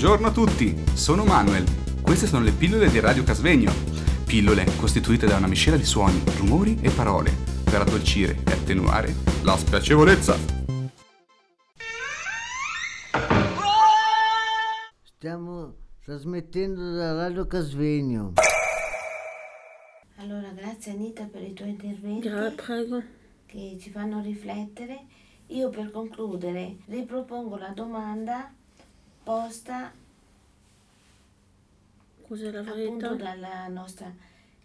Buongiorno a tutti, sono Manuel. Queste sono le pillole di Radio Casvegno. Pillole costituite da una miscela di suoni, rumori e parole per addolcire e attenuare la spiacevolezza. Stiamo trasmettendo da Radio Casvegno. Allora, grazie Anita per i tuoi interventi Gra- prego. che ci fanno riflettere. Io per concludere ripropongo la domanda posta Cos'è la appunto verità? dalla nostra.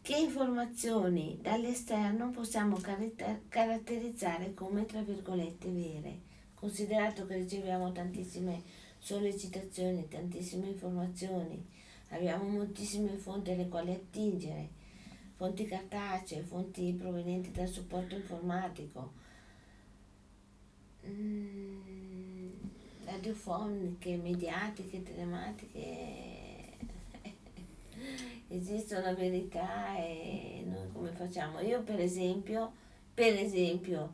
Che informazioni dall'esterno possiamo caratter- caratterizzare come tra virgolette vere? Considerato che riceviamo tantissime sollecitazioni, tantissime informazioni, abbiamo moltissime fonti alle quali attingere, fonti cartacee, fonti provenienti dal supporto informatico, mm, radiofoniche, mediatiche, telematiche. Esiste una verità e noi come facciamo? Io per esempio, per esempio,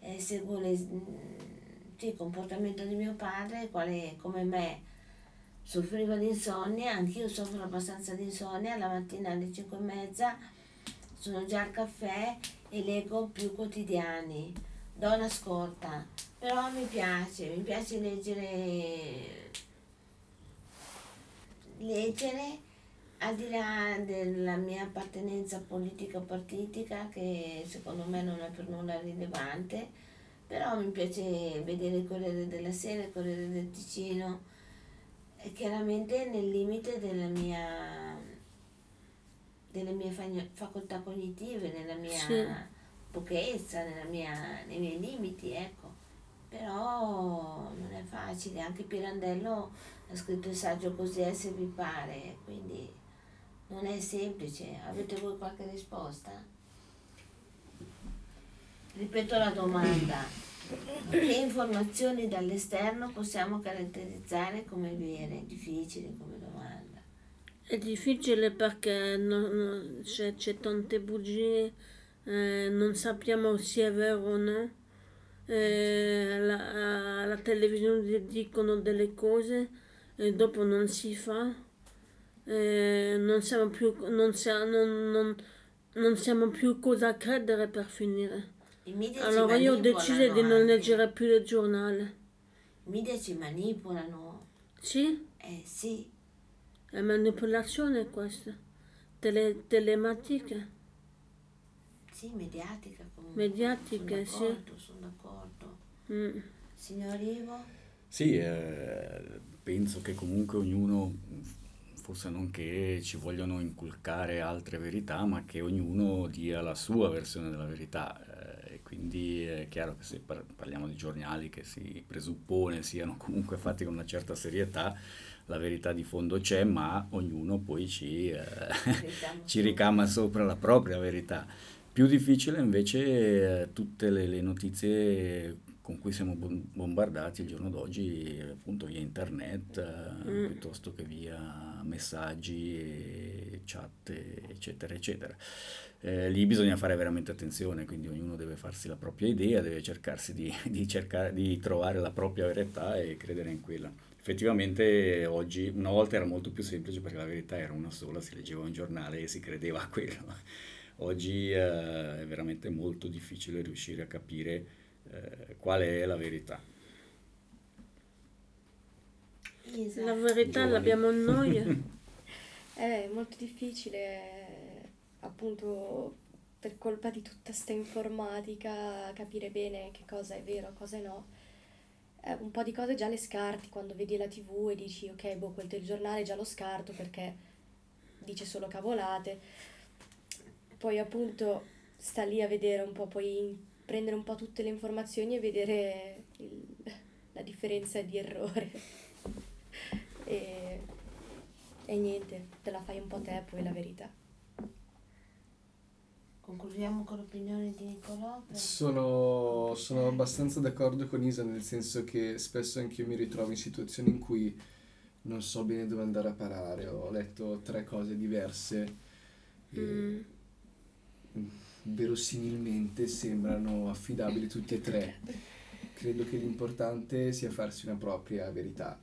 eh, seguo le- mm, sì, il comportamento di mio padre, il quale come me soffriva di insonnia, anch'io soffro abbastanza di insonnia, la mattina alle 5 e mezza sono già al caffè e leggo più quotidiani, do una scorta, però mi piace, mi piace leggere, leggere al di là della mia appartenenza politica partitica che secondo me non è per nulla rilevante, però mi piace vedere il Corriere della Sera, il Corriere del Ticino, chiaramente nel limite della mia, delle mie facoltà cognitive, nella mia Sì. pochezza, nella mia- nei miei limiti, ecco. Però non è facile, anche Pirandello ha scritto il saggio Così è se vi pare, quindi non è semplice. Avete voi qualche risposta? Ripeto la domanda. Che informazioni dall'esterno possiamo caratterizzare come vere? Difficile come domanda. È difficile perché non- non- c'è, c'è tante bugie, eh, non sappiamo se è vero o no. Eh, la, alla televisione di- dicono delle cose e dopo non si fa. Eh, non, siamo più, non, sa- non- non- non siamo più cosa credere per finire. Allora io ho deciso di non leggere più il giornale. I media ci manipolano. Sì? Eh sì, È manipolazione questa. Tele, telematica. Sì, mediatica comunque. Mediatica, sono sì. d'accordo, sono d'accordo. Mm. Signor Ivo? Sì, eh, penso che comunque ognuno, forse non che ci vogliono inculcare altre verità, ma che ognuno dia la sua versione della verità. eh, e quindi è chiaro che se par- parliamo di giornali che si presuppone siano comunque fatti con una certa serietà, la verità di fondo c'è, ma ognuno poi ci, eh, ci ricama sopra la propria verità. Più difficile invece eh, tutte le, le notizie con cui siamo bom- bombardati il giorno d'oggi, appunto via internet, eh, Mm. piuttosto che via messaggi, chat, eccetera, eccetera. Eh, lì bisogna fare veramente attenzione, quindi ognuno deve farsi la propria idea, deve cercarsi di, di cercare di trovare la propria verità e credere in quella. Effettivamente oggi, una volta era molto più semplice perché la verità era una sola, si leggeva un giornale e si credeva a quello. Oggi eh, è veramente molto difficile riuscire a capire eh, qual è la verità. Isa. La verità Giovani. l'abbiamo noi. È molto difficile, appunto, per colpa di tutta sta informatica, capire bene che cosa è vero, cosa è no. Eh, un po' di cose già le scarti quando vedi la TV e dici, ok, boh, quel telegiornale già lo scarto perché dice solo cavolate. Poi appunto sta lì a vedere un po', poi prendere un po' tutte le informazioni e vedere il- la differenza di errore. E, e niente, te la fai un po' te poi la verità. Concludiamo con l'opinione di Nicolò. per- Sono, sono abbastanza d'accordo con Isa, nel senso che spesso anch'io mi ritrovo in situazioni in cui non so bene dove andare a parare. Ho letto tre cose diverse e Mm. Verosimilmente sembrano affidabili tutti e tre. Credo che l'importante sia farsi una propria verità.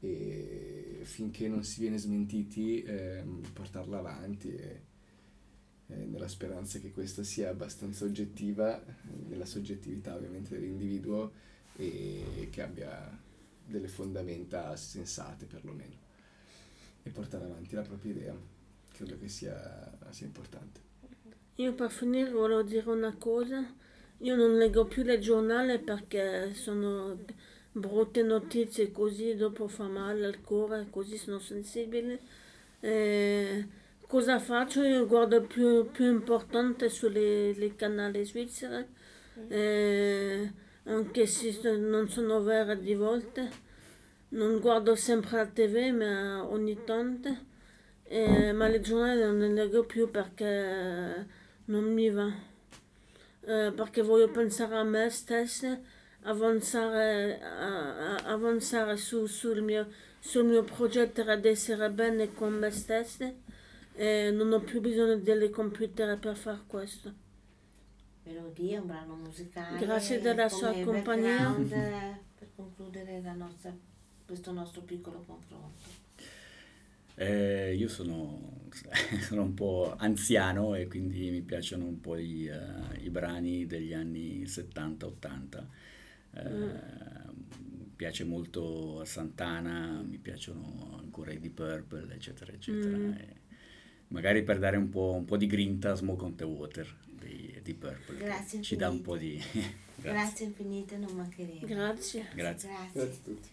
e finché non si viene smentiti ehm, portarla avanti e, e nella speranza che questa sia abbastanza oggettiva, nella soggettività ovviamente dell'individuo e che abbia delle fondamenta sensate perlomeno e portare avanti la propria idea credo che sia, sia importante. Io per finire volevo dire una cosa, io non leggo più il giornale perché sono brutte notizie così, dopo fa male al cuore, così sono sensibile. Eh, cosa faccio? Io guardo più, più importante sui canali svizzeri, eh, anche se non sono vere di volte. Non guardo sempre la tv, ma ogni tanto. Eh, ma il giornale non ne leggo più perché non mi va. Eh, perché voglio pensare a me stessa, avanzare, a, a, avanzare su, sul, mio, sul mio progetto ad essere bene con me stessa e non ho più bisogno delle computer per fare questo. Melodia, un brano musicale. Grazie della sua compagnia. Per concludere la nostra, questo nostro piccolo confronto. Eh, io sono, sono un po' anziano e quindi mi piacciono un po' i, eh, i brani degli anni 70-80. Eh, Mi piace molto Santana, mi piacciono ancora i Deep Purple, eccetera, eccetera. Mm. E magari per dare un po', un po' di grinta, Smoke on the Water dei Deep Purple. Grazie Ci dà un po' di... Grazie, Grazie. infinite, non mancheremo. Grazie. Grazie. Grazie. Grazie a tutti.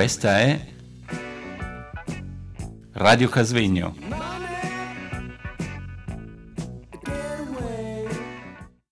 Questa è Radio Casvegno.